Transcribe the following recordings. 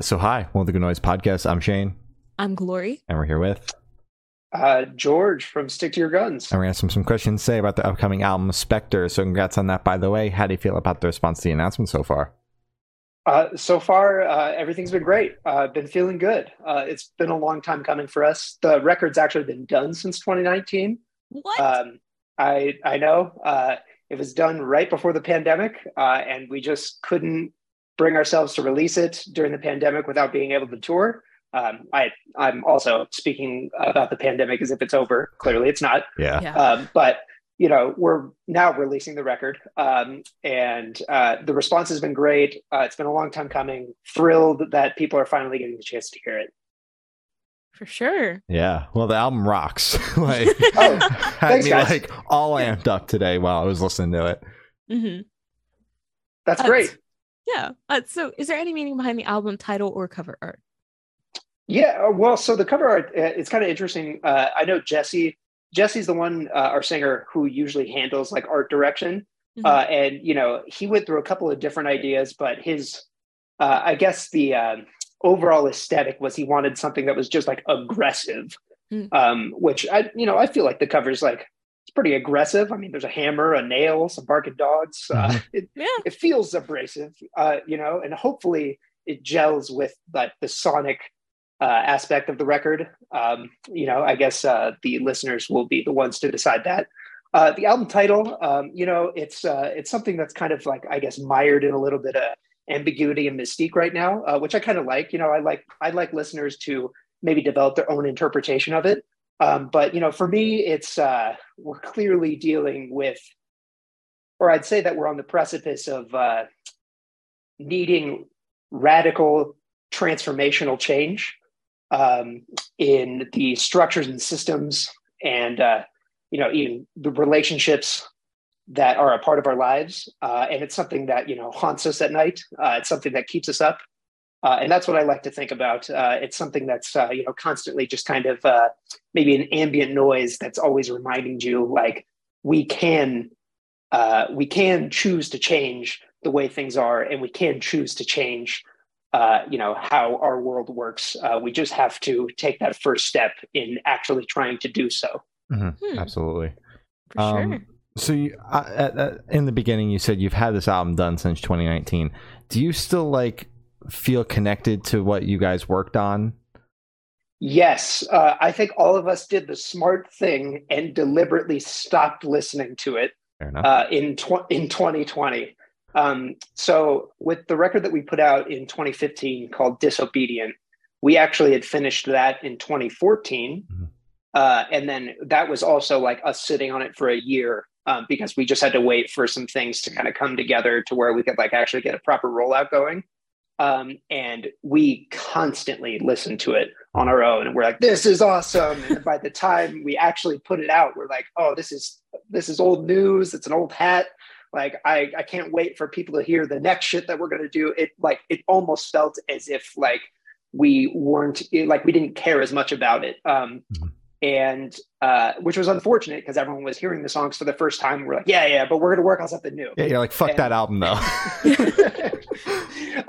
So, hi, welcome to the Good Noise Podcast. I'm Shane, I'm Glory. and we're here with, Uh, George from Stick to Your Guns. and we're going to have some, some questions to say about the upcoming album Spectre. So, congrats on that, by the way. How do you feel about the response to the announcement so far? Uh, so far, uh, everything's been great. Uh, been feeling good. Uh, it's been a long time coming for us. The record's actually been done since 2019. What? Um, I I know uh, it was done right before the pandemic, uh, and we just couldn't bring ourselves to release it during the pandemic without being able to tour. Um, I I'm also speaking about the pandemic as if it's over. Clearly, it's not. Yeah. yeah. Um, but you know, we're now releasing the record, um, and uh, the response has been great. Uh, it's been a long time coming. Thrilled that people are finally getting the chance to hear it. For sure. Yeah. Well, the album rocks. like, Oh, had thanks, me guys. like all amped up today while I was listening to it. hmm That's Uh, great. Yeah. Uh, so, is there any meaning behind the album title or cover art? Yeah. uh, Well, so the cover art, uh, it's kind of interesting. Uh, I know Jesse. Jesse's the one, uh, our singer, who usually handles like art direction. Mhm. Uh, and you know, he went through a couple of different ideas, but his, uh, I guess, the um overall aesthetic was he wanted something that was just like aggressive, Mm. um, which I, you know, I feel like the cover's like it's pretty aggressive. I mean, there's a hammer, a nail, some barking dogs. Uh, Mhm. it, Yeah. it feels abrasive, uh, you know, and hopefully it gels with like the sonic uh, aspect of the record. Um, you know, I guess uh, the listeners will be the ones to decide that. Uh, the album title, um, you know, it's uh, it's something that's kind of like I guess mired in a little bit of ambiguity and mystique right now, uh, which I kind of like. You know, I like I like listeners to maybe develop their own interpretation of it. Um, but you know, for me, it's uh, we're clearly dealing with, or I'd say that we're on the precipice of uh, needing radical transformational change um, in the structures and systems and uh, you know even the relationships that are a part of our lives. Uh, and it's something that you know haunts us at night. Uh, it's something that keeps us up uh, and that's what i like to think about uh, it's something that's uh, you know constantly just kind of uh, maybe an ambient noise that's always reminding you like we can uh, we can choose to change the way things are and we can choose to change uh, you know how our world works. Uh, we just have to take that first step in actually trying to do so. Hmm, Absolutely. for Um, sure. So, you, uh, at, at, in the beginning, you said you've had this album done since 2019. Do you still like feel connected to what you guys worked on? Yes, uh, I think all of us did the smart thing and deliberately stopped listening to it uh, in tw- in 2020. Um, so with the record that we put out in 2015 called Disobedient, we actually had finished that in 2014, Mhm. uh, and then that was also like us sitting on it for a year um, because we just had to wait for some things to kind of come together to where we could like actually get a proper rollout going. Um, and we constantly listen to it on our own, and we're like, "This is awesome!" And by the time we actually put it out, we're like, "Oh, this is this is old news. It's an old hat." Like I, I can't wait for people to hear the next shit that we're gonna do. It like it almost felt as if like we weren't like we didn't care as much about it. Um, Mhm. And uh, which was unfortunate because everyone was hearing the songs for the first time. We're like, yeah, yeah, but we're gonna work on something new. yeah, you're like, fuck and- that album, though.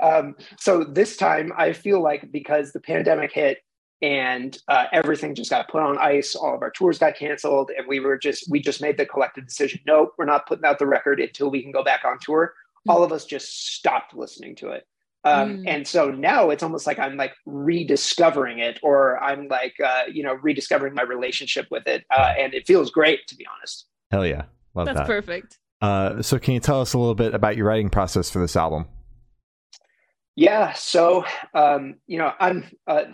um, so this time, I feel like because the pandemic hit and uh, everything just got put on ice, all of our tours got canceled, and we were just we just made the collective decision: nope, we're not putting out the record until we can go back on tour. All of us just stopped listening to it. Um, Mm. And so now it's almost like I'm like rediscovering it, or I'm like uh, you know rediscovering my relationship with it, uh, and it feels great to be honest. Hell yeah. Love That's that. perfect. Uh, so, can you tell us a little bit about your writing process for this album? Yeah. So, um, you know, I'm uh,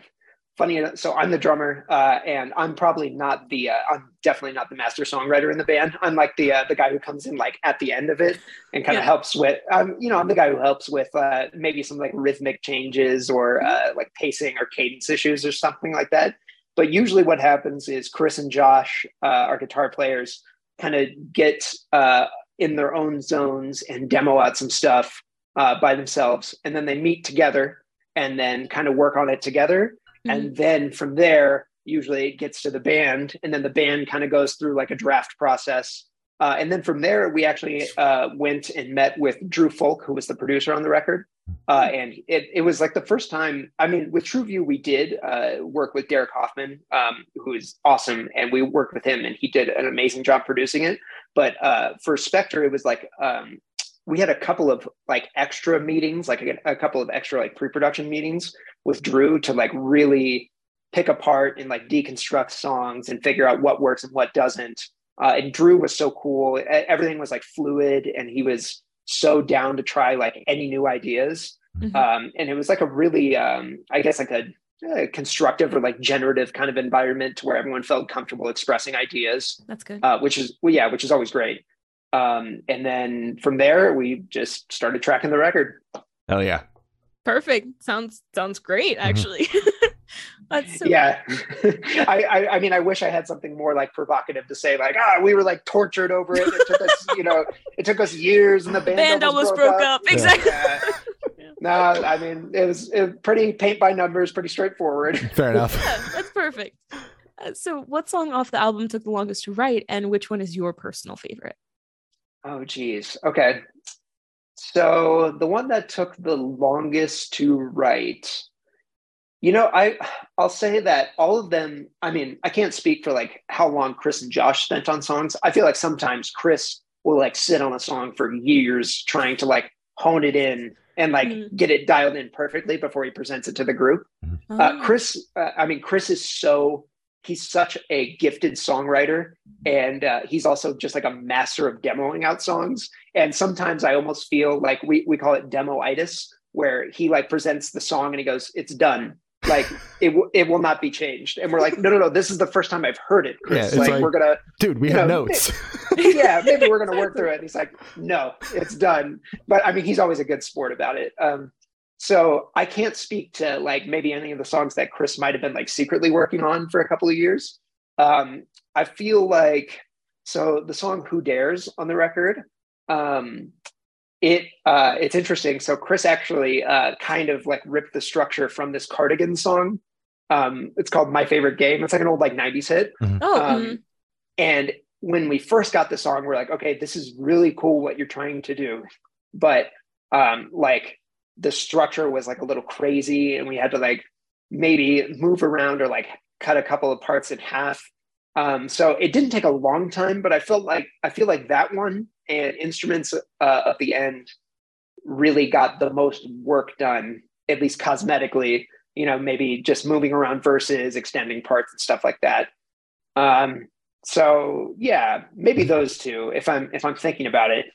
funny. enough- So I'm the drummer, uh, and I'm probably not the. Uh, I'm definitely not the master songwriter in the band. I'm like the uh, the guy who comes in like at the end of it and kind of Yeah. helps with. Um, you know, I'm the guy who helps with uh, maybe some like rhythmic changes or uh, like pacing or cadence issues or something like that. But usually, what happens is Chris and Josh, uh, our guitar players, kind of get uh, in their own zones and demo out some stuff uh, by themselves, and then they meet together and then kind of work on it together. And then from there, usually it gets to the band, and then the band kind of goes through like a draft process Uh, and then from there, we actually uh, went and met with Drew Fulk, who was the producer on the record. Uh, and it, it was like the first time, I mean, with True View, we did uh, work with Derek Hoffman, um, who is awesome. And we worked with him, and he did an amazing job producing it. But uh, for Spectre, it was like um, we had a couple of like extra meetings, like a, a couple of extra like pre production meetings with Drew to like really pick apart and like deconstruct songs and figure out what works and what doesn't. Uh, and Drew was so cool. Everything was like fluid, and he was so down to try like any new ideas. Mhm. Um, and it was like a really, um, I guess, like a, uh constructive or like generative kind of environment to where everyone felt comfortable expressing ideas, That's good. uh, which is well, yeah, which is always great. Um, and then from there, we just started tracking the record. Hell yeah. Perfect. Sounds sounds great, actually. That's so yeah, I, I, I mean, I wish I had something more like provocative to say, like, ah, we were like tortured over it. It took us, you know, it took us years, and the band, band almost broke up. Yeah. Exactly. Yeah. No, I mean it was, it was pretty paint by numbers, pretty straightforward. Fair enough. Yeah, that's perfect. Uh, so, what song off the album took the longest to write, and which one is your personal favorite? Oh, geez. Okay. So the one that took the longest to write, you know, I I'll say that all of them. I mean, I can't speak for like how long Chris and Josh spent on songs. I feel like sometimes Chris will like sit on a song for years trying to like hone it in and like Mhm. get it dialed in perfectly before he presents it to the group. Oh, Uh, Chris, uh, I mean, Chris is so he's such a gifted songwriter, and uh, he's also just like a master of demoing out songs. And sometimes I almost feel like we we call it demoitis, where he like presents the song and he goes, "It's done." Like it, w- it will not be changed, and we're like, no, no, no. This is the first time I've heard it, Chris. Yeah, like, like- we're gonna, Dude, we have know, notes. yeah, maybe we're gonna work through it. And he's like, no, it's done. But I mean, he's always a good sport about it. Um, so I can't speak to like maybe any of the songs that Chris might have been like secretly working on for a couple of years. Um, I feel like so the song "Who Dares" on the record, um, it uh, it's interesting. So Chris actually uh, kind of like ripped the structure from this Cardigan song. Um, it's called "My Favorite Game." It's like an old like '90s hit. oh, Um, mhm. And when we first got the song, we're like, okay, this is really cool what you're trying to do. But um, like the structure was like a little crazy, and we had to like maybe move around or like cut a couple of parts in half. Um, so it didn't take a long time, but I felt like I feel like that one and instruments uh, at the end really got the most work done, at least cosmetically. You know, maybe just moving around verses, extending parts, and stuff like that. Um, so yeah, maybe those two. If I'm if I'm thinking about it,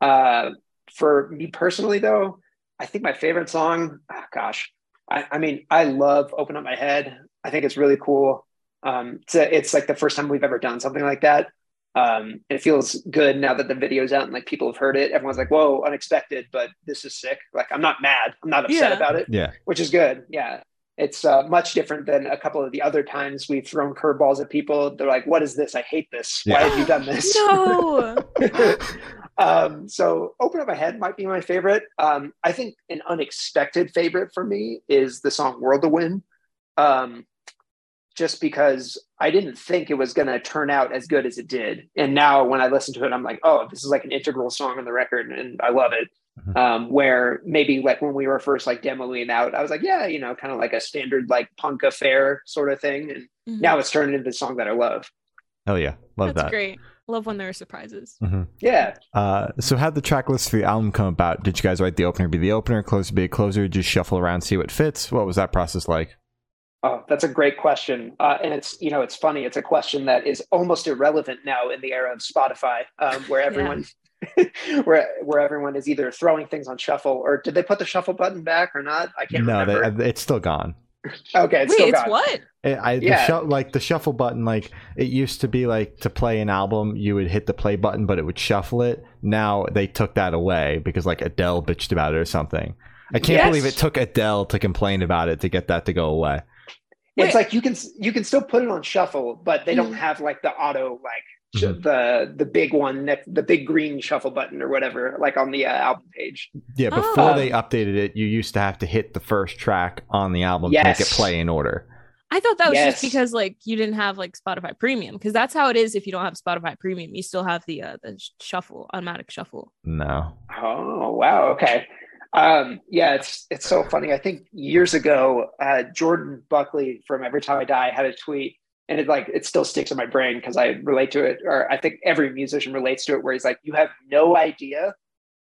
uh, for me personally though, I think my favorite song. ah, gosh, I, I mean, I love "Open Up My Head." I think it's really cool. Um, it's, a, it's like the first time we've ever done something like that. Um, it feels good now that the video's out and like people have heard it. Everyone's like, "Whoa, unexpected!" But this is sick. Like, I'm not mad. I'm not upset Yeah. about it Yeah. which is good. Yeah. It's uh, much different than a couple of the other times we've thrown curveballs at people. They're like, what is this? I hate this. Why have you done this? no. um, so Open Up My Head might be my favorite. Um, I think an unexpected favorite for me is the song World to Win. Um, just because I didn't think it was going to turn out as good as it did. And now when I listen to it, I'm like, oh, this is like an integral song on the record and I love it. Mhm. Um, where maybe like when we were first like demoing out, I was like, yeah, you know, kind of like a standard like punk affair sort of thing. And Mhm. now it's turned into the song that I love. Hell yeah. Love That's that. great. Love when there are surprises. Mhm. Yeah. Uh, so how'd the track list for the album come about? Did you guys write the opener be the opener, closer be a closer, just shuffle around, see what fits? What was that process like? Oh, that's a great question. Uh, and it's, you know, it's funny. It's a question that is almost irrelevant now in the era of Spotify, um, where everyone, where, where everyone is either throwing things on shuffle or did they put the shuffle button back or not? I can't no, remember. they, it's still gone. Okay. It's Wait, still it's gone. what? It, I, the Yeah. shu- like the shuffle button, like it used to be like to play an album, you would hit the play button, but it would shuffle it. Now they took that away because like Adele bitched about it or something. I can't Yes. believe it took Adele to complain about it to get that to go away. It's Wait. like you can, you can still put it on shuffle, but they don't Mhm. have like the auto, like sh- Mhm. the, the big one, next, the big green shuffle button or whatever, like on the uh, album page. Yeah, Oh. before they updated it, you used to have to hit the first track on the album to make it play in order. I thought that was Yes. just because like you didn't have like Spotify Premium because that's how it is if you don't have Spotify Premium. You still have the uh, the shuffle, automatic shuffle. No. Oh wow, okay. Um, yeah, it's it's so funny. I think years ago, uh, Jordan Buckley from Every Time I Die had a tweet, and it like it still sticks in my brain because I relate to it, or I think every musician relates to it. Where he's like, "You have no idea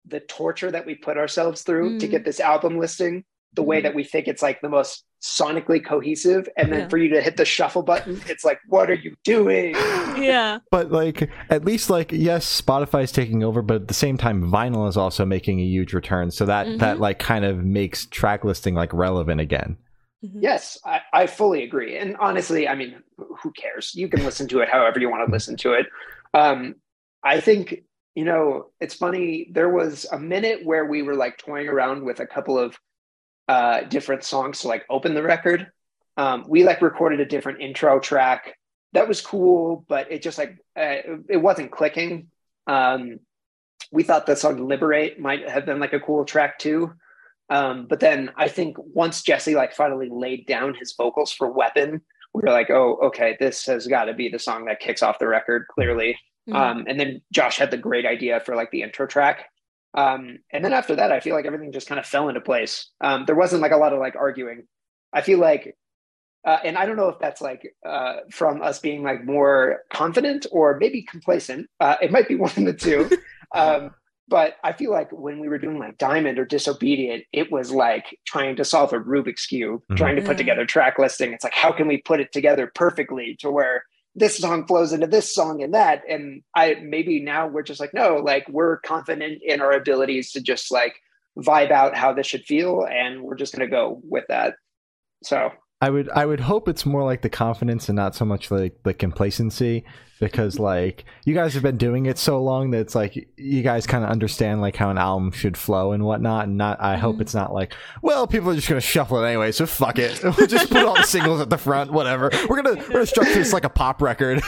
the torture that we put ourselves through to Mm. get this album listing, the way Mhm. that we think it's like the most sonically cohesive, and then Yeah. for you to hit the shuffle button, it's like, what are you doing?" Yeah, But like at least like yes, Spotify's taking over, but at the same time vinyl is also making a huge return. So that that Mhm. like kind of makes track listing like relevant again. Mhm. Yes, I, I fully agree. And honestly, I mean, who cares? You can listen to it however you want to listen to it. Um, I think, you know, it's funny. There was a minute where we were like toying around with a couple of uh, different songs to like open the record. Um, we like recorded a different intro track. That was cool, but it just like, uh, it wasn't clicking. Um, we thought the song Liberate might have been like a cool track too. Um, but then I think once Jesse like finally laid down his vocals for Weapon, we were like, oh, okay, this has got to be the song that kicks off the record, clearly. Mhm. Um, and then Josh had the great idea for like the intro track. Um, and then after that, I feel like everything just kind of fell into place. Um, there wasn't like a lot of like arguing. I feel like, uh, and I don't know if that's like uh, from us being like more confident or maybe complacent. Uh, it might be one of the two. um, but I feel like when we were doing like Diamond or Disobedient, it was like trying to solve a Rubik's cube, Mhm. trying to put together track listing. It's like how can we put it together perfectly to where this song flows into this song and that and i maybe now we're just like no like we're confident in our abilities to just like vibe out how this should feel and we're just going to go with that so I would I would hope it's more like the confidence and not so much like the complacency because like you guys have been doing it so long that it's like you guys kind of understand like how an album should flow and whatnot and not I hope Mhm. it's not like well people are just gonna shuffle it anyway so fuck it. We'll just put all the singles at the front whatever. We're gonna we're gonna structure this like a pop record.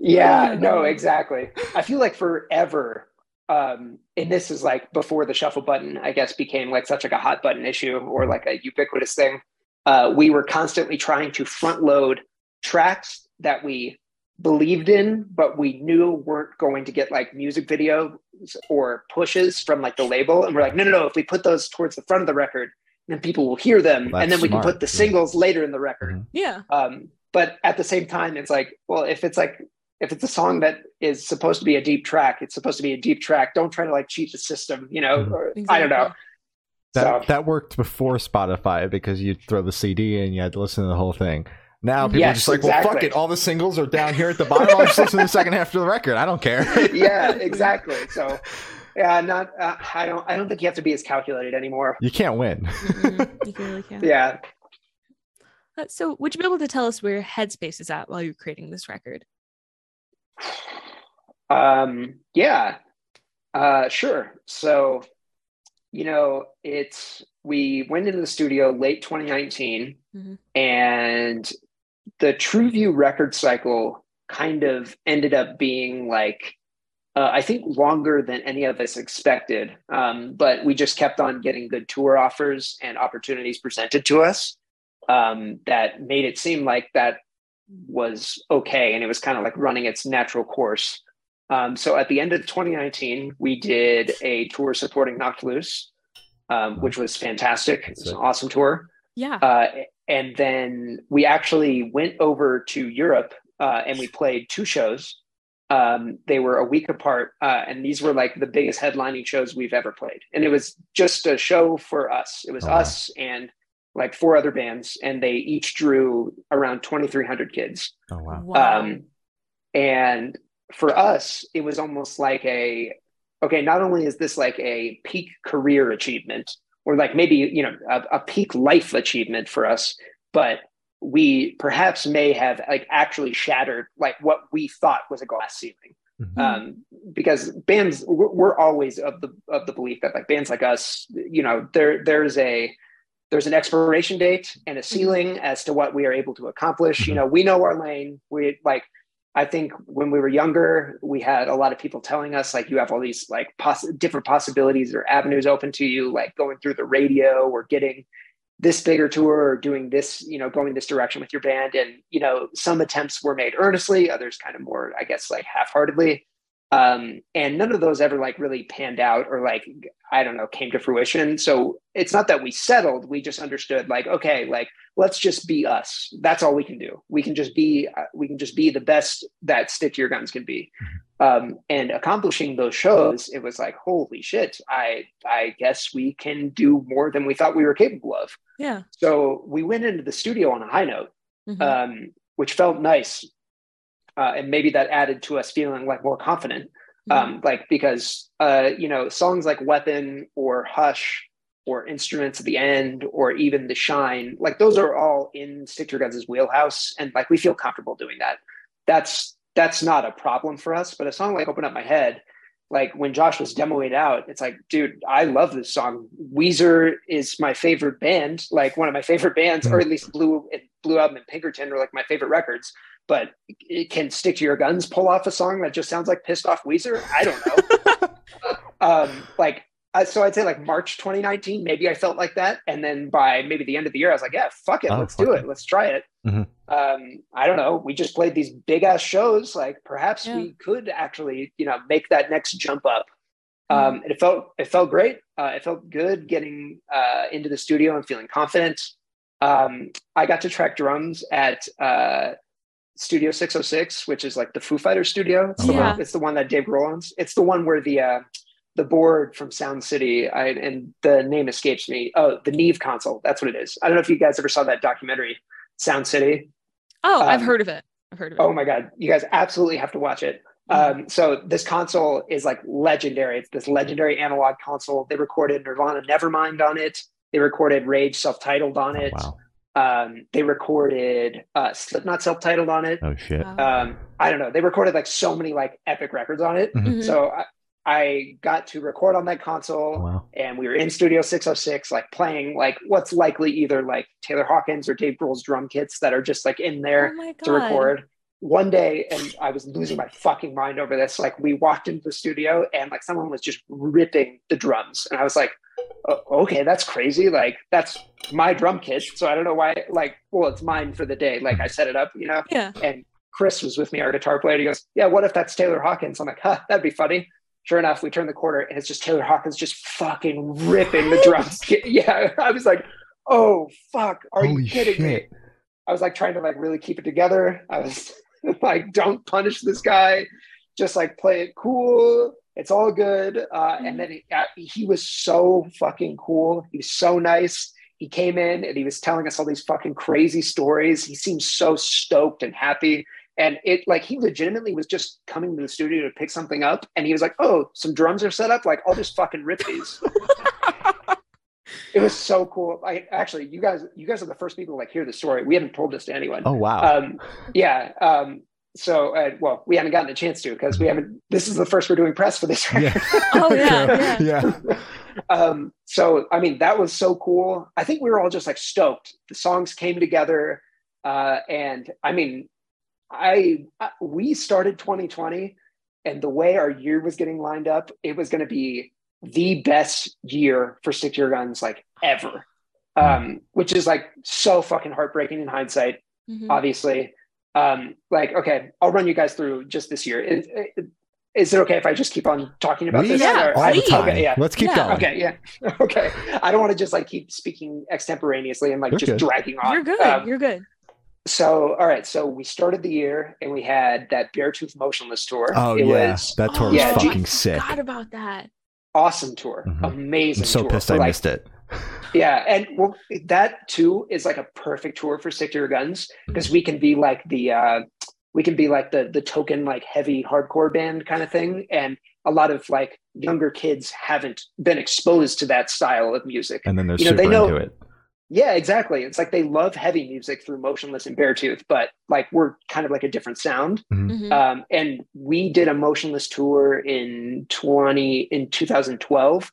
Yeah no exactly. I feel like forever um and this is like before the shuffle button i guess became like such like a hot button issue or like a ubiquitous thing uh we were constantly trying to front load tracks that we believed in but we knew weren't going to get like music videos or pushes from like the label and we're like no no no if we put those towards the front of the record then people will hear them That's and then we smart, can put the yeah. singles later in the record Mhm. yeah, um, but at the same time it's like well if it's like if it's a song that is supposed to be a deep track it's supposed to be a deep track don't try to like cheat the system you know Mhm. or, i don't know Exactly. That so that worked before Spotify because you'd throw the CD and you had to listen to the whole thing. Now people are just like well fuck it. all the singles are down here at the bottom. I'll just listen to the second half of the record. I don't care. Yeah exactly. So yeah not uh, i don't i don't think you have to be as calculated anymore. You can't win. Mhm. you really can't. yeah. Uh, so, would you be able to tell us where Headspace is at while you're creating this record? Um, yeah, uh, sure. So, you know, it's we went into the studio late 2019, Mhm. and the True View record cycle kind of ended up being like uh, I think longer than any of us expected. Um, but we just kept on getting good tour offers and opportunities presented to us um, that made it seem like that was okay, and it was kind of like running its natural course. Um, so at the end of 2019, we did a tour supporting Knocked Loose, um, which was fantastic. It was an awesome tour. Yeah. Uh, and then we actually went over to Europe uh, and we played two shows. Um, they were a week apart, uh, and these were like the biggest headlining shows we've ever played. And it was just a show for us. It was Oh, wow. us and like four other bands, and they each drew around 2,300 kids. oh wow wow. Um, and for us, it was almost like a okay, not only is this like a peak career achievement or like maybe, you know, a, a peak life achievement for us, but we perhaps may have like actually shattered like what we thought was a glass ceiling Mhm. um, because bands we're, we're always of the of the belief that like bands like us you know there there's a there's an expiration date and a ceiling as to what we are able to accomplish you Mhm. know we know our lane we like i think when we were younger we had a lot of people telling us like you have all these like poss- different possibilities or avenues open to you like going through the radio or getting this bigger tour or doing this, you know, going this direction with your band. And, you know, some attempts were made earnestly, others kind of more, I guess, like half heartedly. Um, and none of those ever like really panned out or like, I don't know, came to fruition. So it's not that we settled, we just understood like, okay, like, let's just be us. That's all we can do. We can just be, uh, we can just be the best that Stick to Your Guns can be. Um, and accomplishing those shows, it was like, holy shit, I, I guess we can do more than we thought we were capable of. Yeah. So we went into the studio on a high note, Mhm. um, which felt nice. Uh, and maybe that added to us feeling like more confident. Mm-hmm. Um, like because uh, you know, songs like Weapon or Hush or Instruments at the End or even The Shine, like those are all in Stick to Your Guns' wheelhouse. And like we feel comfortable doing that. That's that's not a problem for us. But a song like Open Up My Head, like when Josh was demoing out, it's like, dude, I love this song. Weezer is my favorite band, like one of my favorite bands, or at least Blue Blue Album and Pinkerton are like my favorite records. But it can stick to your guns, pull off a song that just sounds like pissed off Weezer. I don't know. um, like uh, so I'd say like March 2019, maybe I felt like that. And then by maybe the end of the year, I was like, yeah, fuck it. Oh, let's fuck do it. it. Let's try it. Mhm. Um, I don't know. We just played these big ass shows. Like perhaps Yeah. we could actually, you know, make that next jump up. Mm-hmm. Um, and it felt, it felt great. Uh, it felt good getting uh, into the studio and feeling confident. Um, I got to track drums at uh, Studio 606, which is like the Foo Fighters studio. It's the, Yeah. one, it's the one that Dave Grohl owns. It's the one where the uh, the board from Sound City, I, and the name escapes me. Oh, the Neve console. That's what it is. I don't know if you guys ever saw that documentary, Sound City. Oh, I've um, heard of it. I've heard of it. Oh my God, you guys absolutely have to watch it. Um, so this console is like legendary. It's this legendary analog console. They recorded Nirvana Nevermind on it. They recorded Rage self-titled on it. Wow. Um, they recorded uh, Slipknot self-titled on it. Oh shit. Wow. Um, I don't know. They recorded like so many like epic records on it. Mhm. Mhm. So I, I got to record on that console Wow. and we were in Studio 606, like playing like what's likely either like Taylor Hawkins or Dave Grohl's drum kits that are just like in there oh to record. One day, and I was losing my fucking mind over this. Like, we walked into the studio, and like someone was just ripping the drums, and I was like, "O- Uh, "Okay, that's crazy. Like, that's my drum kit. So I don't know why. Like, well, it's mine for the day. Like, I set it up, you know." Yeah. And Chris was with me, our guitar player. He goes, "Yeah, what if that's Taylor Hawkins?" I'm like, "Huh, that'd be funny." Sure enough, we turn the corner, and it's just Taylor Hawkins just fucking ripping the drums. yeah, I was like, "Oh fuck, are Holy you kidding me?" I was like trying to like really keep it together. I was like, don't punish this guy. Just like play it cool. It's all good. Uh, and then he, uh, he was so fucking cool. He was so nice. He came in and he was telling us all these fucking crazy stories. He seemed so stoked and happy. And it like he legitimately was just coming to the studio to pick something up. And he was like, oh, some drums are set up. Like, I'll just fucking rip these. it was so cool. I actually, you guys, you guys are the first people to like hear the story. We haven't told this to anyone. Oh wow. Um, yeah. Um, so, uh, well, we haven't gotten a chance to because we haven't. This is the first we're doing press for this. record. yeah. Oh, yeah, yeah. um, so, I mean, that was so cool. I think we were all just like stoked. The songs came together, uh, and I mean, I, I we started 2020, and the way our year was getting lined up, it was going to be the best year for Stick to Your Guns like ever. Um, which is like so fucking heartbreaking in hindsight Mhm. obviously. Um, like, okay, I'll run you guys through just this year. Is, is it okay if I just keep on talking about We- this? Yeah, Or- all the time. Okay, yeah. Let's keep Yeah. going. Okay, yeah. Okay. I don't want to just like keep speaking extemporaneously and like You're just good. dragging on. You're good. Um, You're good. so, all right. So we started the year and we had that Beartooth Motionless tour. Oh it yeah. was That tour Oh, was Yeah, G- fucking sick. Forgot about that. awesome tour. Mhm. Amazing. I'm so tour pissed I like, missed it. Yeah, and well, that too is like a perfect tour for Stick to Your Guns because we can be like the uh, we can be like the the token like heavy hardcore band kind of thing, and a lot of like younger kids haven't been exposed to that style of music. And then they're You know, super they know- into it. Yeah, exactly. It's like they love heavy music through Motionless and Beartooth, but like we're kind of like a different sound. Mhm. Um, and we did a Motionless tour in twenty in two thousand twelve.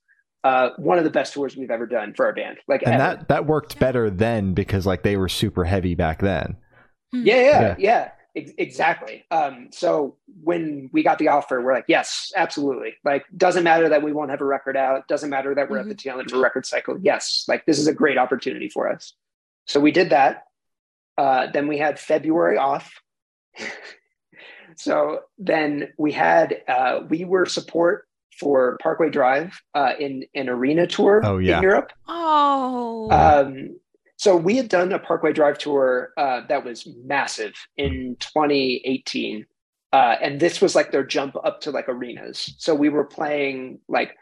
Uh, one of the best tours we've ever done for our band. Like And ever. that that worked better then because like they were super heavy back then. Yeah, yeah, Yeah. yeah, ex- exactly. Um, so when we got the offer, we're like, yes, absolutely. Like, doesn't matter that we won't have a record out. Doesn't matter that we're at the tail end of a record cycle. Yes, like this is a great opportunity for us. So we did that. Uh, then we had February off. so then we had uh, we were support for Parkway Drive uh, in an arena tour Oh, yeah. in Europe. Oh. Um, so we had done a Parkway Drive tour uh, that was massive in 2018, uh, and this was like their jump up to like arenas. So we were playing like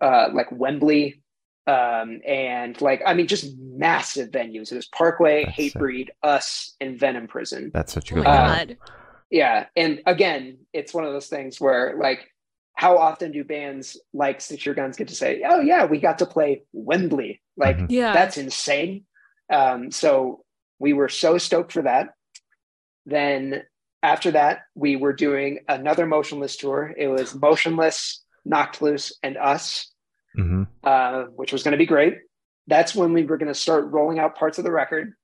uh, like Wembley, um, and like I mean just massive venues. It was Parkway, That's sick. Hatebreed, us, and Venom Prison. That's such a oh good uh, Yeah, and again, it's one of those things where like. How often do bands like Stitch Your Guns get to say, "Oh yeah, we got to play Wembley"? Like Mhm. Yeah. that's insane. Um, so we were so stoked for that. Then after that, we were doing another Motionless tour. It was Motionless, Knocked Loose, and Us, hmm uh, which was going to be great. That's when we were going to start rolling out parts of the record.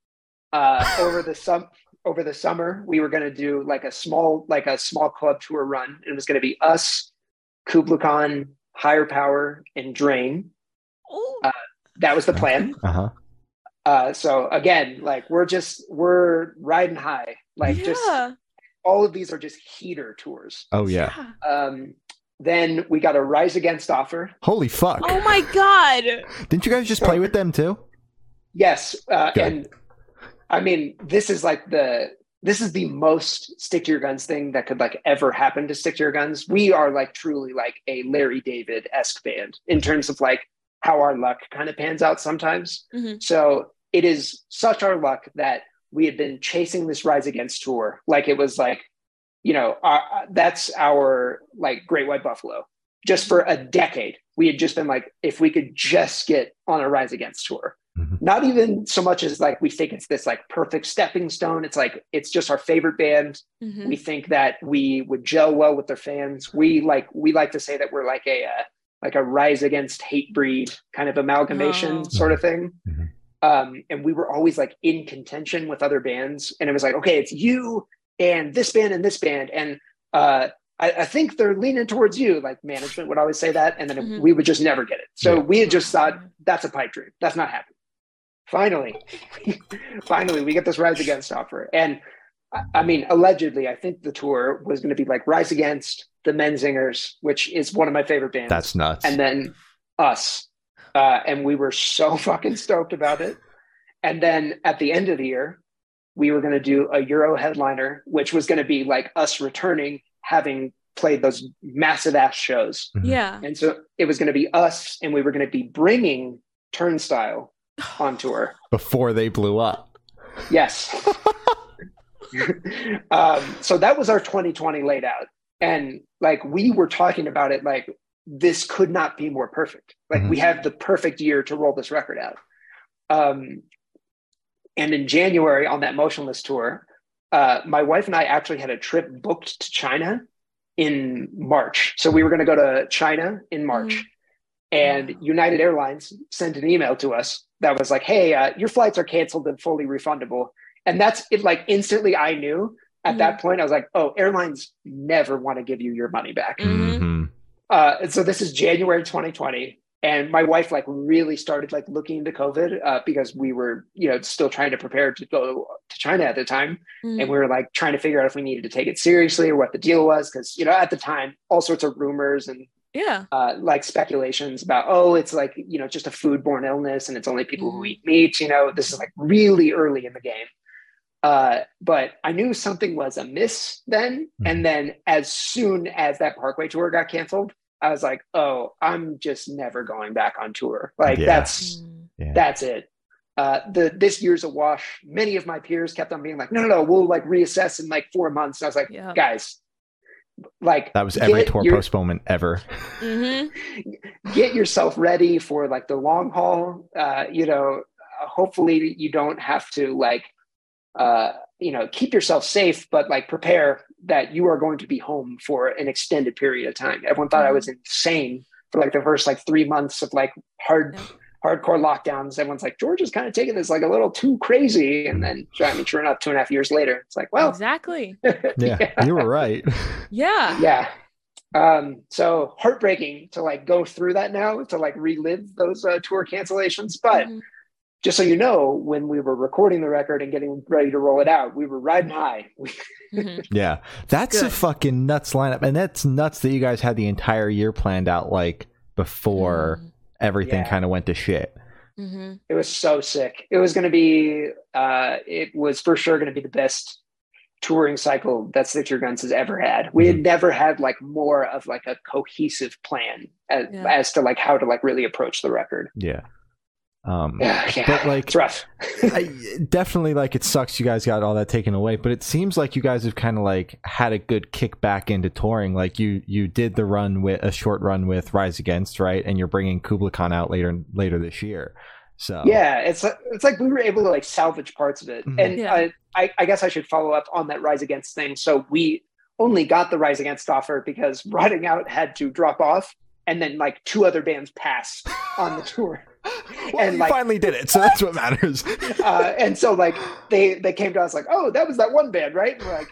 Uh, over the sum over the summer, we were going to do like a small like a small club tour run. It was going to be us, Kublai Khan, Higher Power, and Drain. Oh. uh, That was the plan. Uh huh. Uh, so again, like we're just we're riding high. Like just all of these are just heater tours. Oh yeah. Um, then we got a Rise Against offer. Holy fuck! Oh my god. Didn't you guys just play with them too? Yes, uh, and I mean this is like the this is the most stick to your guns thing that could like ever happen to stick to your guns. We are like truly like a Larry David esque band in terms of like how our luck kind of pans out sometimes. Mhm. So it is such our luck that we had been chasing this Rise Against tour like it was like, you know, our, that's our like Great White Buffalo. Just for a decade, we had just been like, if we could just get on a Rise Against tour. Mhm. Not even so much as like we think it's this like perfect stepping stone. It's like it's just our favorite band. Mhm. We think that we would gel well with their fans. We like we like to say that we're like a uh, like a rise against Hatebreed kind of amalgamation Oh. sort of thing. Mhm. Um, and we were always like in contention with other bands, and it was like, okay, it's you and this band and this band, and uh, I, I think they're leaning towards you. Like management would always say that, and then Mhm. we would just never get it. So Yeah. we had just thought that's a pipe dream. That's not happening. Finally, finally, we get this Rise Against offer, and I- I mean, allegedly, I think the tour was going to be like Rise Against, the Menzingers, which is one of my favorite bands, That's nuts. and then us, uh, and we were so fucking stoked about it. And then at the end of the year, we were going to do a Euro headliner, which was going to be like us returning, having played those massive ass shows. Mhm. Yeah. And so it was going to be us, and we were going to be bringing Turnstile on tour. Before they blew up. Yes. um, so that was our 2020 laid out. And like we were talking about it, like this could not be more perfect. Like we have the perfect year to roll this record out. Um, and in January on that Motionless tour, uh, my wife and I actually had a trip booked to China in March. So we were going to go to China in March. And United Airlines sent an email to us that was like, "Hey, uh, your flights are canceled and fully refundable." And that's it. Like instantly, I knew at that point. I was like, "Oh, airlines never want to give you your money back." Mhm. Mhm. Uh, and so this is January 2020, and my wife like really started like looking into COVID uh, because we were, you know, still trying to prepare to go to China at the time, Mhm. and we were like trying to figure out if we needed to take it seriously or what the deal was because you know at the time all sorts of rumors and yeah. uh, like speculations about oh it's like you know just a foodborne illness and it's only people who Mhm. eat meat you know this is like really early in the game uh, but i knew something was amiss then and then as soon as that parkway tour got canceled i was like oh i'm just never going back on tour like Yeah. that's Mm. Yeah. that's it uh, the this year's a wash many of my peers kept on being like no no no we'll like reassess in like four months and i was like Yeah. guys like That was every tour your- postponement ever. Mhm. get yourself ready for like the long haul uh you know uh, hopefully you don't have to like uh you know keep yourself safe but like prepare that you are going to be home for an extended period of time everyone thought i was insane for like the first like three months of like hard Yeah. Hardcore lockdowns. Everyone's like, George is kind of taking this like a little too crazy. And then, I mean, sure enough, two and a half years later, it's like, well, exactly. Yeah, you were right. Yeah. yeah. Um, so heartbreaking to like go through that now to like relive those uh, tour cancellations. But Mhm. just so you know, when we were recording the record and getting ready to roll it out, we were riding high. We, Mhm. Yeah, that's a fucking nuts lineup, and that's nuts that you guys had the entire year planned out like before everything Yeah. kind of went to shit. Mhm. it was so sick. It was going to be, uh, it was for sure going to be the best touring cycle that Stick to Guns has ever had. We had never had like more of like a cohesive plan as, Yeah. as to like how to like really approach the record. Yeah. Um, Yeah, yeah. But, like- it's rough. I, definitely like it sucks you guys got all that taken away but it seems like you guys have kind of like had a good kick back into touring like you you did the run with a short run with rise against right and you're bringing Kublai Khan out later later this year so yeah it's it's like we were able to like salvage parts of it Mhm. and Yeah. I, I i guess i should follow up on that rise against thing so we only got the rise against offer because Rotting Out had to drop off and then like two other bands pass on the tour well, and, you like- finally did it so that's what matters. Uh, and so like they they came to us like oh that was that one band right? And we're like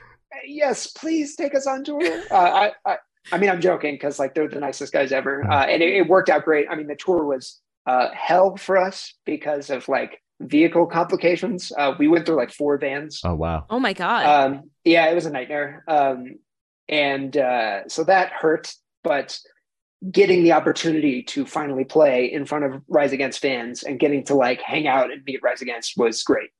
yes please take us on tour. Uh, I, I i mean i'm joking because like they're the nicest guys ever. Uh, and it, it worked out great. I mean the tour was uh hell for us because of like vehicle complications. Uh we went through like four vans. Oh wow. Oh my god. um yeah it was a nightmare. Um and uh so that hurt but getting the opportunity to finally play in front of rise against fans and getting to like hang out and meet rise against was great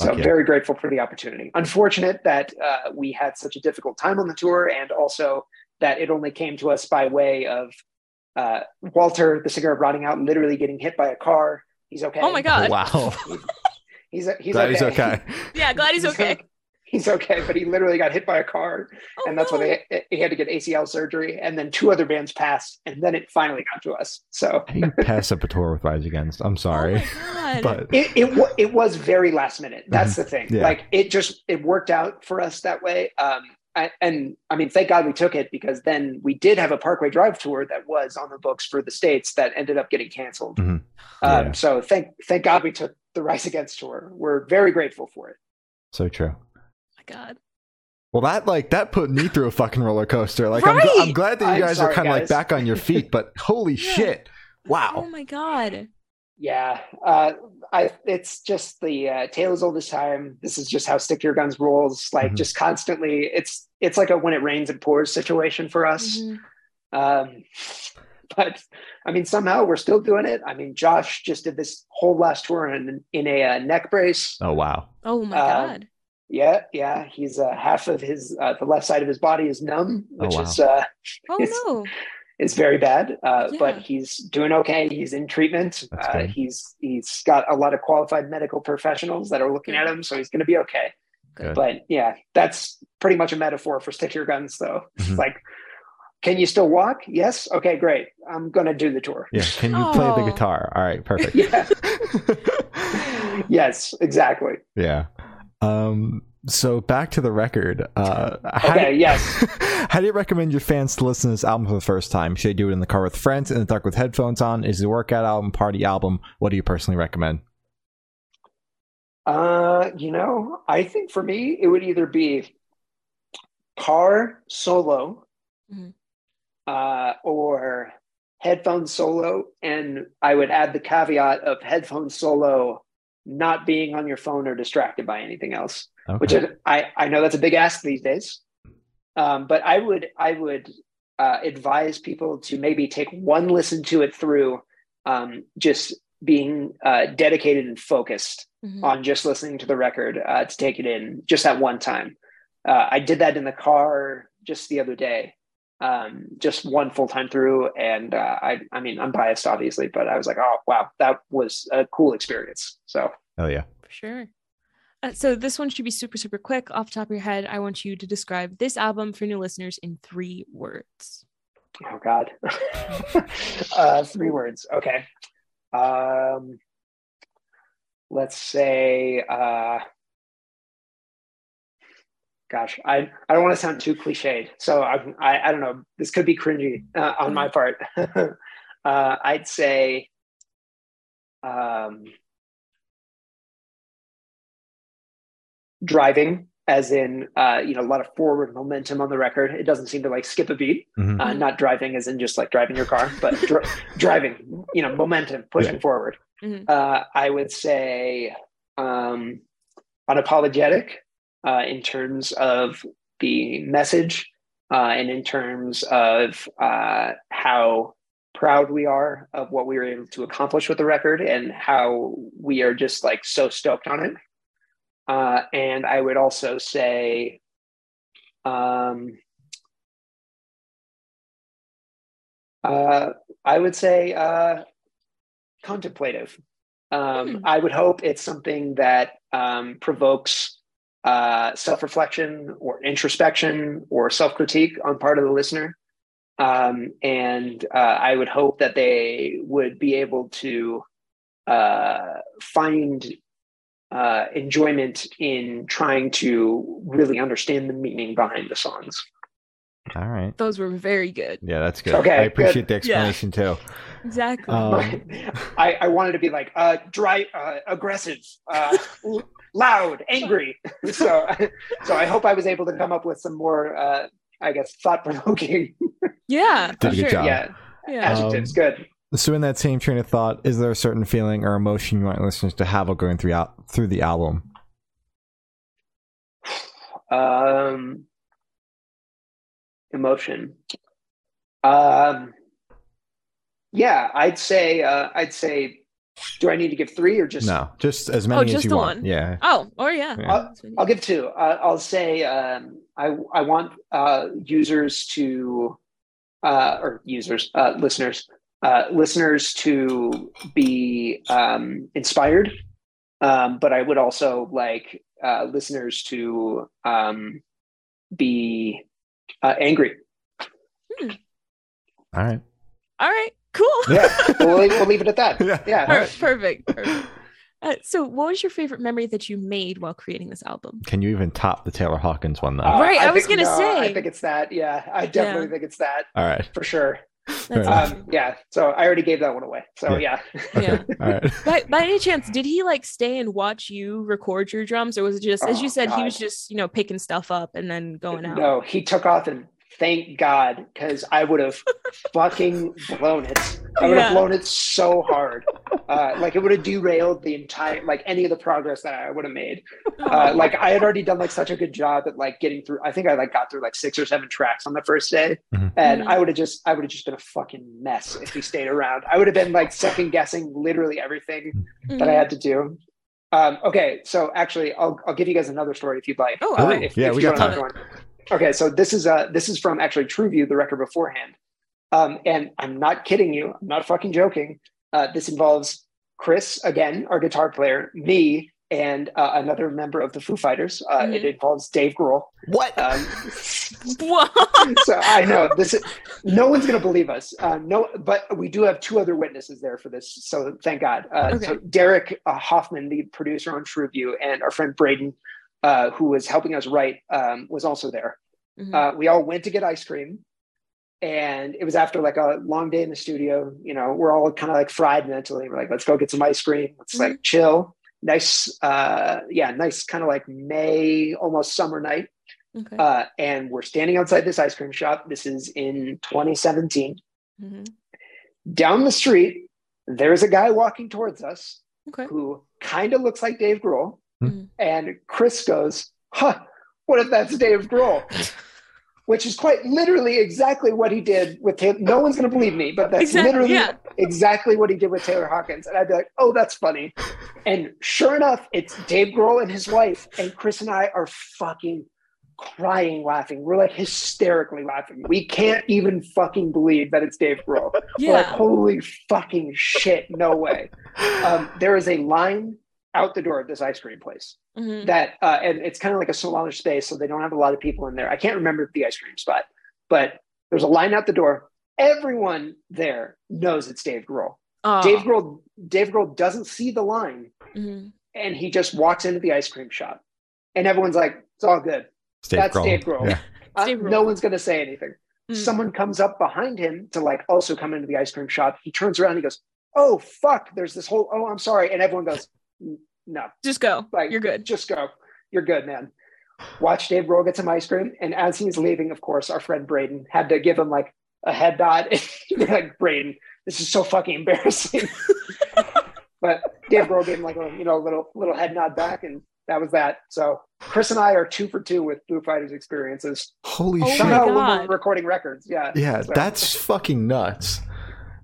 so Okay. very grateful for the opportunity unfortunate that uh, we had such a difficult time on the tour and also that it only came to us by way of uh, walter the singer of rotting out literally getting hit by a car he's okay oh my god. wow he's he's Glad okay. he's okay Yeah, glad he's okay. He's okay, but he literally got hit by a car, Oh, and that's no. why they he had to get ACL surgery. And then two other bands passed, and then it finally got to us. So How you pass up a tour with rise against i'm sorry Oh my god. but it it, it was very last minute. That's the thing. Mm-hmm. Yeah. Like it just it worked out for us that way. Um, I, and I mean, thank God we took it because then we did have a Parkway Drive tour that was on the books for the states that ended up getting canceled. Mhm. Um, So thank thank God we took the Rise Against tour. We're very grateful for it. so true my god. Well, that like that put me through a fucking roller coaster. Like, I'm, I'm glad that you I'm guys are kind of like back on your feet, but holy Yeah. shit! Wow. Oh my god. Yeah, uh, I it's just the uh, tale as old as time. This is just how stick to your guns rolls. Like Mhm. just constantly, it's it's like a when it rains it pours situation for us. Mhm. Um, but I mean, somehow we're still doing it. I mean, Josh just did this whole last tour in in a uh, neck brace. Oh wow. Oh my Um, god. Yeah, yeah. He's uh, half of his uh, the left side of his body is numb, Oh, which wow. is uh, Oh it's- no. is very bad. Uh, But he's doing okay. He's in treatment. Uh, he's he's got a lot of qualified medical professionals that are looking at him, so he's going to be okay. Good. But yeah, that's pretty much a metaphor for stick your guns, though. Mhm. like, can you still walk? Yes. Okay, great. I'm going to do the tour. Yeah. Can you play the Oh. guitar? All right. Perfect. yeah. yes. Exactly. yeah. Um. So back to the record. Uh. How Okay. do, yes. how do you recommend your fans to listen to this album for the first time? Should they do it in the car with friends, in the dark with headphones on? Is it a workout album, party album? What do you personally recommend? Uh, you know, I think for me, it would either be car solo Mhm. uh, or headphone solo. And I would add the caveat of headphone solo not being on your phone or distracted by anything else, Okay. which is, I, I know that's a big ask these days. Um, but I would, I would uh, advise people to maybe take one listen to it through um, just being uh, dedicated and focused Mhm. on just listening to the record uh, to take it in just that one time. Uh, I did that in the car just the other day, um, just one full time through, and uh, I, I mean, I'm biased obviously, but I was like, oh wow, that was a cool experience. So Oh yeah. For sure. Uh, so this one should be super, super quick. Off the top of your head, I want you to describe this album for new listeners in three words. oh god, uh, three words. Okay, um, let's say. Uh, gosh, I, I don't want to sound too cliched, so I, I I don't know. This could be cringy uh, on my part. uh, I'd say um, driving, as in uh, you know a lot of forward momentum on the record. It doesn't seem to like skip a beat. Mhm. Uh, not driving, as in just like driving your car, but dr- driving. You know, momentum, pushing Yeah. forward. Mhm. Uh, I would say um, unapologetic uh, in terms of the message uh, and in terms of uh, how proud we are of what we were able to accomplish with the record and how we are just like so stoked on it. Uh, and I would also say, um, uh, I would say uh, contemplative. Um, Hmm. I would hope it's something that um, provokes uh, self reflection or introspection or self critique on part of the listener. Um, and uh, I would hope that they would be able to uh, find uh, enjoyment in trying to really understand the meaning behind the songs. All right. Those were very good. Yeah, that's good. Okay, I appreciate good. the explanation too. Exactly. Um, I, I wanted to be like uh, dry, uh, aggressive, uh, l- loud, angry. so, so I hope I was able to come up with some more, uh, I guess, thought provoking. yeah. Did a good sure. job. yeah, Yeah. adjectives. Um, Good. So, in that same train of thought, is there a certain feeling or emotion you want listeners to have while going through out through the album? Um, emotion. Um, yeah, I'd say. Uh, I'd say. Do I need to give three or just? No, just as many as Oh, just you the want. one. Yeah. Oh, or yeah. Yeah. I'll give two. Uh, I'll say um, I I want uh, users to uh, or users uh, listeners uh, listeners to be um, inspired, um, but I would also like uh, listeners to um, be uh, angry. All right. All right. Cool. Yeah, we'll, leave- we'll leave it at that. Yeah. Yeah. Per- perfect. perfect. Uh, so, what was your favorite memory that you made while creating this album? Can you even top the Taylor Hawkins one though? Uh, Right, I was gonna no, say. I think it's that. Yeah, I definitely Yeah. think it's that All right. for sure. That's Fair enough. awesome. Um, yeah, so I already gave that one away. So yeah, Yeah. All right. by, by any chance, did he like stay and watch you record your drums, or was it just, as Oh, you said, he was just you know picking stuff up and then going out? no, he took off and thank God because I would have fucking blown it. I would Yeah. have blown it so hard, uh, like it would have derailed the entire, like any of the progress that I would have made. Uh, like I had already done like such a good job at like getting through. I think I like got through like six or seven tracks on the first day, Mhm. and Mhm. I would have just, I would have just been a fucking mess if he stayed around. I would have been like second guessing literally everything that I Mhm. had to do. Um, okay, so actually, I'll I'll give you guys another story if you'd like. Oh, Uh, if, Yeah, if we you got want time. Another one. Okay, so this is uh this is from actually True View, the record beforehand, um, and I'm not kidding you. I'm not fucking joking. Uh, this involves Chris again, our guitar player, me, and uh, another member of the Foo Fighters. Uh, It Mhm. involves Dave Grohl. What? Um, What? so I know this. Is, no one's going to believe us. Uh, no, but we do have two other witnesses there for this. So thank God. Uh, Okay. So Derek uh, Hoffman, the producer on True View, and our friend Braden, uh, who was helping us write, um, was also there. Mhm. Uh, we all went to get ice cream, and it was after like a long day in the studio. You know, we're all kind of like fried mentally. We're like, let's go get some ice cream. Let's like chill. Nice, uh, yeah, nice kind of like May, almost summer night. okay. Uh, and we're standing outside this ice cream shop. This is in 2017. Mhm. Down the street, there's a guy walking towards us Okay. who kind of looks like Dave Grohl. Mhm. And Chris goes, huh, what if that's Dave Grohl? Which is quite literally exactly what he did with Taylor. No one's going to believe me, but that's Exactly, literally yeah. exactly what he did with Taylor Hawkins. And I'd be like, oh, that's funny. And sure enough, it's Dave Grohl and his wife. And Chris and I are fucking crying laughing. We're like hysterically laughing. We can't even fucking believe that it's Dave Grohl. We're like, holy fucking shit, no way. Um, there is a line out the door of this ice cream place Mhm. that, uh, and it's kind of like a smaller space, so they don't have a lot of people in there. I can't remember the ice cream spot, but there's a line out the door. Everyone there knows it's Dave Grohl. Aw. Dave Grohl, Dave Grohl doesn't see the line, Mhm. and he just walks into the ice cream shop, and everyone's like, "It's all good." It's Dave That's Grohl. Dave Grohl. Yeah. Uh, Dave no one's going to say anything. Mm. Someone comes up behind him to like also come into the ice cream shop. He turns around. And he goes, oh fuck, there's this whole oh I'm sorry, and everyone goes "N- no, Just go. like You're good. just go, you're good, man. Watch Dave Grohl get some ice cream, and as he's leaving, of course, our friend Braden had to give him like a head nod. like Braden, this is so fucking embarrassing. but Dave Grohl gave him like a you know little little head nod back, and that was that. So Chris and I are two for two with Foo Fighters experiences. Holy Oh shit! Somehow God. we're recording records, yeah. Yeah, So, that's fucking nuts.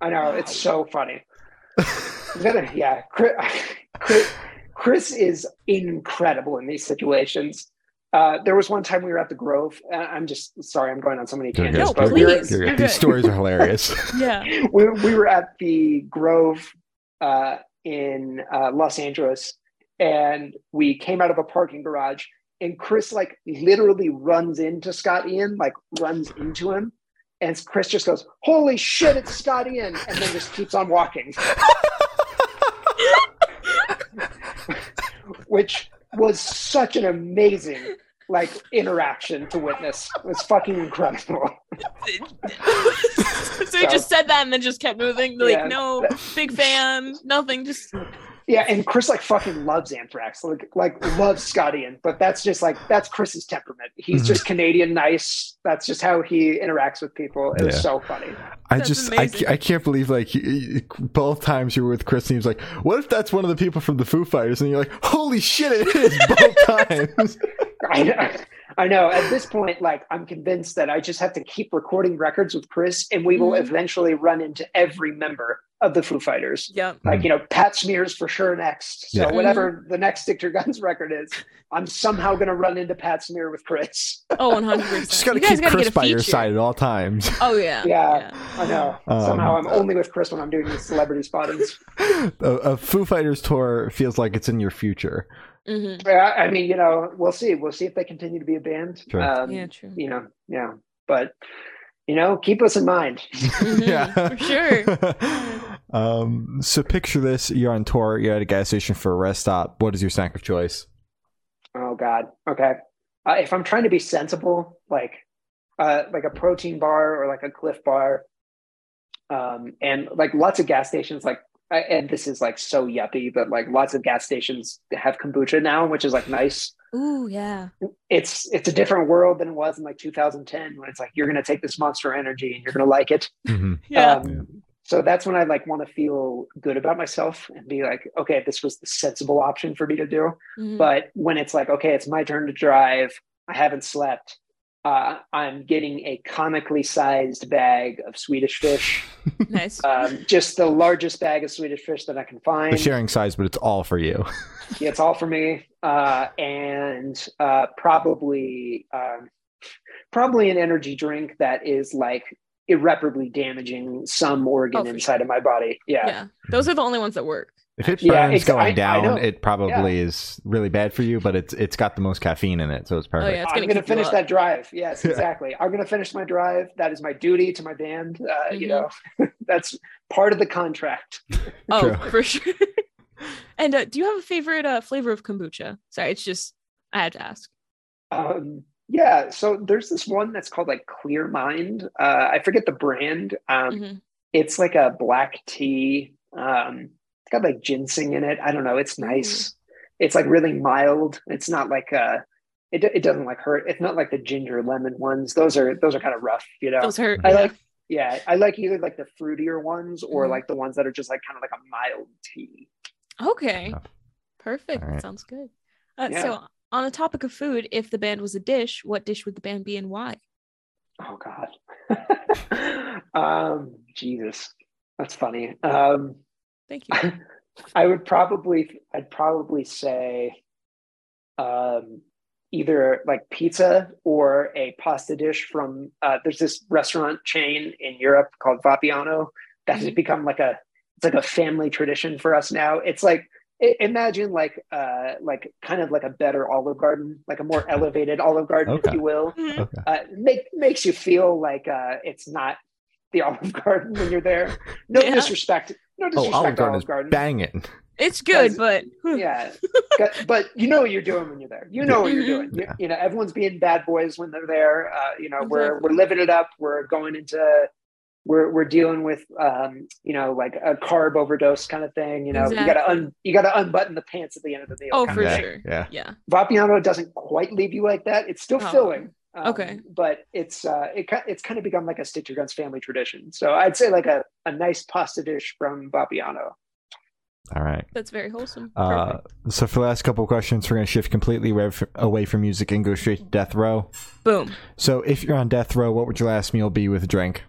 I know it's so funny. Yeah, Chris, Chris, Chris is incredible in these situations. Uh, there was one time we were at the Grove. I'm just sorry, I'm going on so many tangents. No, but we were, please. You're good. You're These stories are hilarious. Yeah. we, we were at the Grove uh, in uh, Los Angeles, and we came out of a parking garage, and Chris like literally runs into Scott Ian, like runs into him, and Chris just goes, "Holy shit, it's Scott Ian," and then just keeps on walking, which was such an amazing like interaction to witness. It was fucking incredible. so he just said that and then just kept moving. Like, Yeah. no, big fan, nothing. Just Yeah, and Chris like fucking loves Anthrax, like like loves Scott Ian, but that's just like that's Chris's temperament. He's Mhm. just Canadian nice. That's just how he interacts with people. It was Yeah. so funny. I That's just I, I can't believe like y- y- both times you were with Chris and he was like, "What if that's one of the people from the Foo Fighters?" And you're like, "Holy shit, it is both times." I know, I know. At this point, like I'm convinced that I just have to keep recording records with Chris, and we will Mhm. eventually run into every member of the Foo Fighters. yeah. Like you know, Pat Smear's for sure next. So Yeah. whatever the next Stick to Your Guns record is, I'm somehow going to run into Pat Smear with Chris. Oh, 100. percent Just gotta you guys keep gotta Chris get a by your side at all times. Oh yeah. Yeah. I know. Um, Somehow I'm only with Chris when I'm doing these celebrity spottings. a, a Foo Fighters tour feels like it's in your future. hmm Yeah, I mean, you know, we'll see. We'll see if they continue to be a band. Sure. Um, Yeah. True. You know, yeah. But, you know, keep us in mind. Yeah, For sure. um, so picture this: you're on tour, you're at a gas station for a rest stop. What is your snack of choice? Oh, God. Okay. Uh, if I'm trying to be sensible, like, uh, like a protein bar or like a Clif bar, um, and like lots of gas stations, like, I- and this is like so yuppie, but like lots of gas stations have kombucha now, which is like nice. Ooh yeah. it's it's a different world than it was in like 2010 when it's like you're going to take this monster energy and you're going to like it Mhm. Yeah. um, so that's when i like want to feel good about myself and be like okay this was the sensible option for me to do Mhm. but when it's like okay it's my turn to drive i haven't slept uh, i'm getting a comically sized bag of swedish fish nice. um, just the largest bag of swedish fish that i can find The sharing size, but it's all for you. Yeah, it's all for me. Uh, and uh, probably um, probably an energy drink that is like irreparably damaging some organ Oh, for inside of my body. Yeah. yeah. Those are the only ones that work. If it burns it's- I- I going down, know. it probably is really bad for you. But it's it's got the most caffeine in it, so it's perfect. Oh, yeah. It's I'm gonna going to keep you finish that drive. Yes, exactly. I'm going to finish my drive. That is my duty to my band. Uh, You Mhm. know, that's part of the contract. Oh, for sure. and uh, do you have a favorite uh, flavor of kombucha? Sorry, it's just I had to ask. Um, yeah. So there's this one that's called like Clear Mind. Uh, I forget the brand. Um, Mhm. it's like a black tea. Um, it's got like ginseng in it. I don't know. It's nice. It's like really mild. It's not like uh it, it doesn't like hurt. It's not like the ginger lemon ones. Those are those are kind of rough, you know. Those hurt. I yeah. like yeah, I like either like the fruitier ones or Mhm. like the ones that are just like kind of like a mild tea. Okay. Yeah. Perfect. All right. Sounds good. Uh, Yeah. So, on the topic of food, if the band was a dish, what dish would the band be and why? Oh God. um, Jesus, that's funny. Um, Thank you. I would probably, I'd probably say, um, either like pizza or a pasta dish from. Uh, there's this restaurant chain in Europe called Vapiano that has Mhm. become like a, it's like a family tradition for us now. It's like imagine like, uh, like kind of like a better Olive Garden, like a more elevated Olive Garden, Okay. if you will Mhm. Okay. uh, make makes you feel like uh, it's not the Olive Garden when you're there. No Yeah. disrespect, no Oh, Olive Garden Olive is Garden. banging. It's good, but Yeah, but, but you know what you're doing when you're there. You know what you're doing. You, Yeah. you know everyone's being bad boys when they're there. Uh, you know we're we're living it up. We're going into we're we're dealing with um, you know like a carb overdose kind of thing. You know, you gotta un you gotta unbutton the pants at the end of the meal. Oh, for yeah, sure. Yeah. Yeah. Vapiano doesn't quite leave you like that. It's still Oh. filling. Um, Okay. but it's uh, it it's kind of become like a Stick to Your Guns family tradition. So I'd say like a, a nice pasta dish from Vapiano. All right. That's very wholesome. Uh, so for the last couple of questions, we're gonna shift completely away from music and go straight to death row. Boom. So if you're on death row, what would your last meal be with a drink?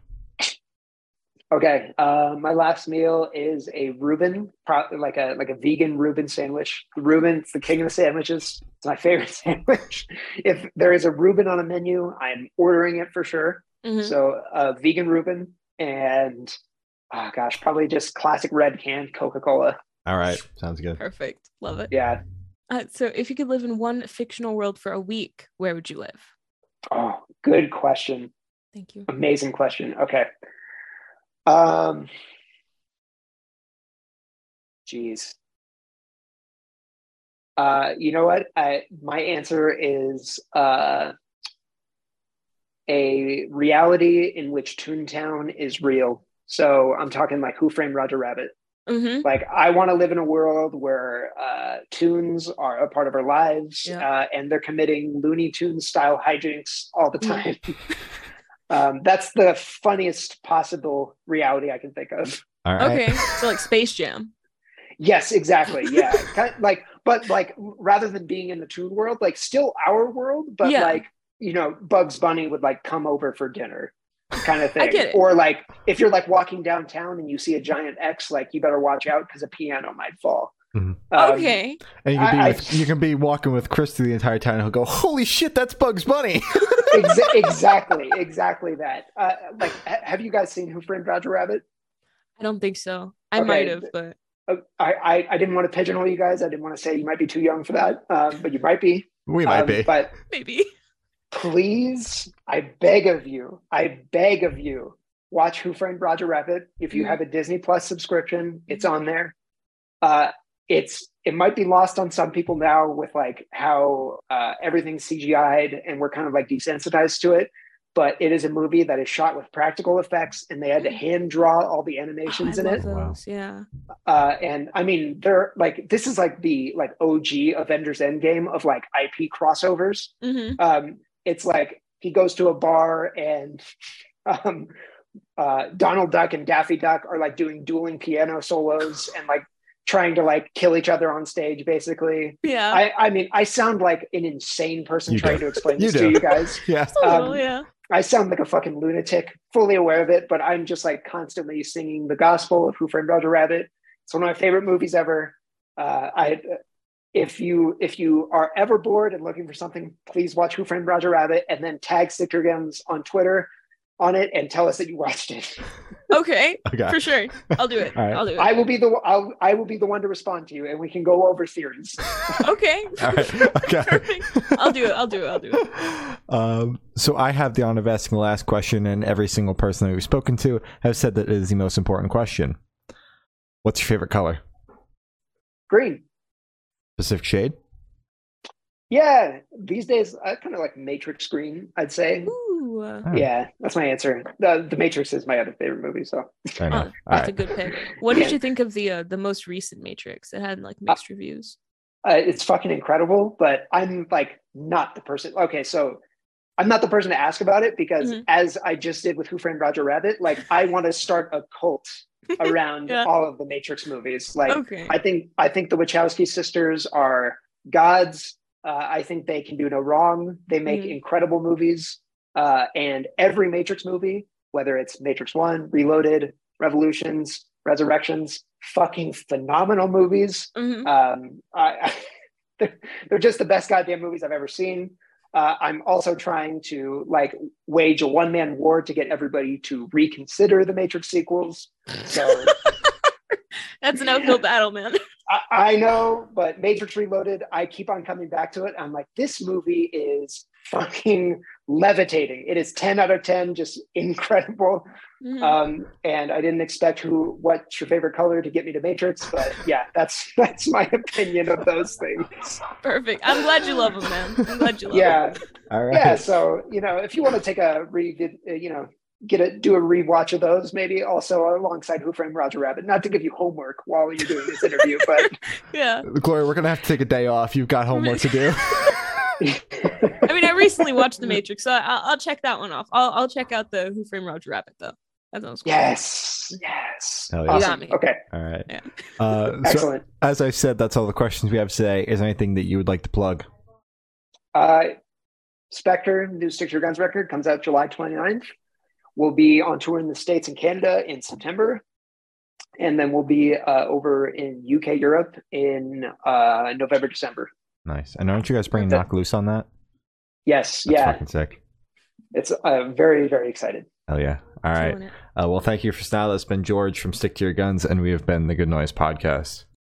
Okay, uh, my last meal is a Reuben, pro- like a like a vegan Reuben sandwich. Reuben, it's the king of the sandwiches. It's my favorite sandwich. If there is a Reuben on a menu, I'm ordering it for sure. Mhm. So uh, vegan Reuben and oh gosh, probably just classic red can Coca Cola. All right, sounds good. Perfect. Love it. Yeah. Uh, so, if you could live in one fictional world for a week, where would you live? Oh, good question. Thank you. Amazing question. Okay. Um geez. Uh you know what? I my answer is uh a reality in which Toontown is real. So I'm talking like Who Framed Roger Rabbit. Mm-hmm. Like I want to live in a world where uh, toons are a part of our lives, Yeah. uh, and they're committing Looney Tunes style hijinks all the time. Um, that's the funniest possible reality I can think of. All right. Okay. so, like Space Jam. Yes, exactly. Yeah, kind like, but like, rather than being in the toon world, like, still our world, but Yeah. like, you know, Bugs Bunny would like come over for dinner, kind of thing. get it. Or like, if you're like walking downtown and you see a giant X, like, you better watch out because a piano might fall. Mhm. Um, okay. And you can be I- with, you can be walking with Chris through the entire time, and he'll go, "Holy shit, that's Bugs Bunny!" exa- exactly, exactly that. Uh, like, ha- have you guys seen Who Framed Roger Rabbit? I don't think so. I Okay, might have, but Uh, I, I I didn't want to pigeonhole you guys. I didn't want to say you might be too young for that, um, but you might be. we might Um, be. But maybe. please, I beg of you, I beg of you, watch Who Framed Roger Rabbit. If you Mhm. have a Disney Plus subscription, it's on there. Uh, it's it might be lost on some people now with like how uh, everything's CGI'd and we're kind of like desensitized to it. But it is a movie that is shot with practical effects, and they had to hand draw all the animations Oh, in I it. love Wow. those. Yeah. Uh, and I mean, they're like this is like the like OG Avengers Endgame of like IP crossovers Mm-hmm. um, it's like he goes to a bar and um, uh, Donald Duck and Daffy Duck are like doing dueling piano solos and like trying to like kill each other on stage. Basically, Yeah. I, I mean, I sound like an insane person You trying do. to explain this do. to you guys. yes. a um, little, yeah. I sound like a fucking lunatic, fully aware of it, but I'm just like constantly singing the gospel of Who Framed Roger Rabbit. It's one of my favorite movies ever. Uh, I, if you if you are ever bored and looking for something, please watch Who Framed Roger Rabbit and then tag Stick Your Guns on Twitter on it and tell us that you watched it. Okay. Okay. For sure. I'll do it. All right. I'll do it. I will be the I'll, I will be the one to respond to you, and we can go over theories. okay. All right. Okay. Perfect. I'll do it. I'll do it. I'll do it. Um, so I have the honor of asking the last question, and every single person that we've spoken to has said that it is the most important question. What's your favorite color? Green. Pacific shade. Yeah, these days I kind of like Matrix green. I'd say. Ooh. Uh, Oh, Yeah, that's my answer. The, the Matrix is my other favorite movie. So Fair enough. Oh, All that's a good pick. What did you think of the uh, the most recent Matrix? It had like mixed reviews. uh, it's fucking incredible. But I'm like not the person. Okay, so I'm not the person to ask about it because Mhm. as I just did with Who Framed Roger Rabbit, like I want to start a cult around Yeah. all of the Matrix movies. Like Okay. I think I think the Wachowski sisters are gods. Uh, I think they can do no wrong. They make Mhm. incredible movies, uh, and every Matrix movie, whether it's Matrix One, Reloaded, Revolutions, Resurrections, fucking phenomenal movies. Mhm. Um, I, they're, they're just the best goddamn movies I've ever seen. Uh, I'm also trying to like wage a one man war to get everybody to reconsider the Matrix sequels. So That's an uphill battle, man. I, I know, but Matrix Reloaded, I keep on coming back to it. I'm like, this movie is fucking levitating. It is 10 out of 10, just incredible. Mhm. Um, and I didn't expect who what's your favorite color to get me to Matrix, but yeah, that's that's my opinion of those things. Perfect. I'm glad you love them, man. I'm glad you love Yeah. them. Yeah. All right. Yeah. So, you know, if you want to take a read, uh, you know, get a do a rewatch of those, maybe also alongside Who Framed Roger Rabbit. Not to give you homework while you're doing this interview, but Yeah. Gloria, we're gonna have to take a day off. You've got homework to do. I mean, I recently watched The Matrix, so I'll, I'll check that one off. I'll, I'll check out the Who Framed Roger Rabbit though. That sounds cool. yes, yes, Hell yeah. You got me. Okay, All right. Yeah. Uh, so, excellent. as I said, that's all the questions we have today. Is there anything that you would like to plug? Uh, Spectre, new Stick to Your Guns record, comes out July 29th. We'll be on tour in the States and Canada in September. And then we'll be uh, over in UK, Europe in uh, November, December. Nice. And aren't you guys bringing That- Knocked Loose on that? Yes, That's yeah. fucking sick. It's uh, very, very excited. Hell yeah. All right. Uh, well, thank you for now. That's been George from Stick to Your Guns, and we have been the Good Noise Podcast.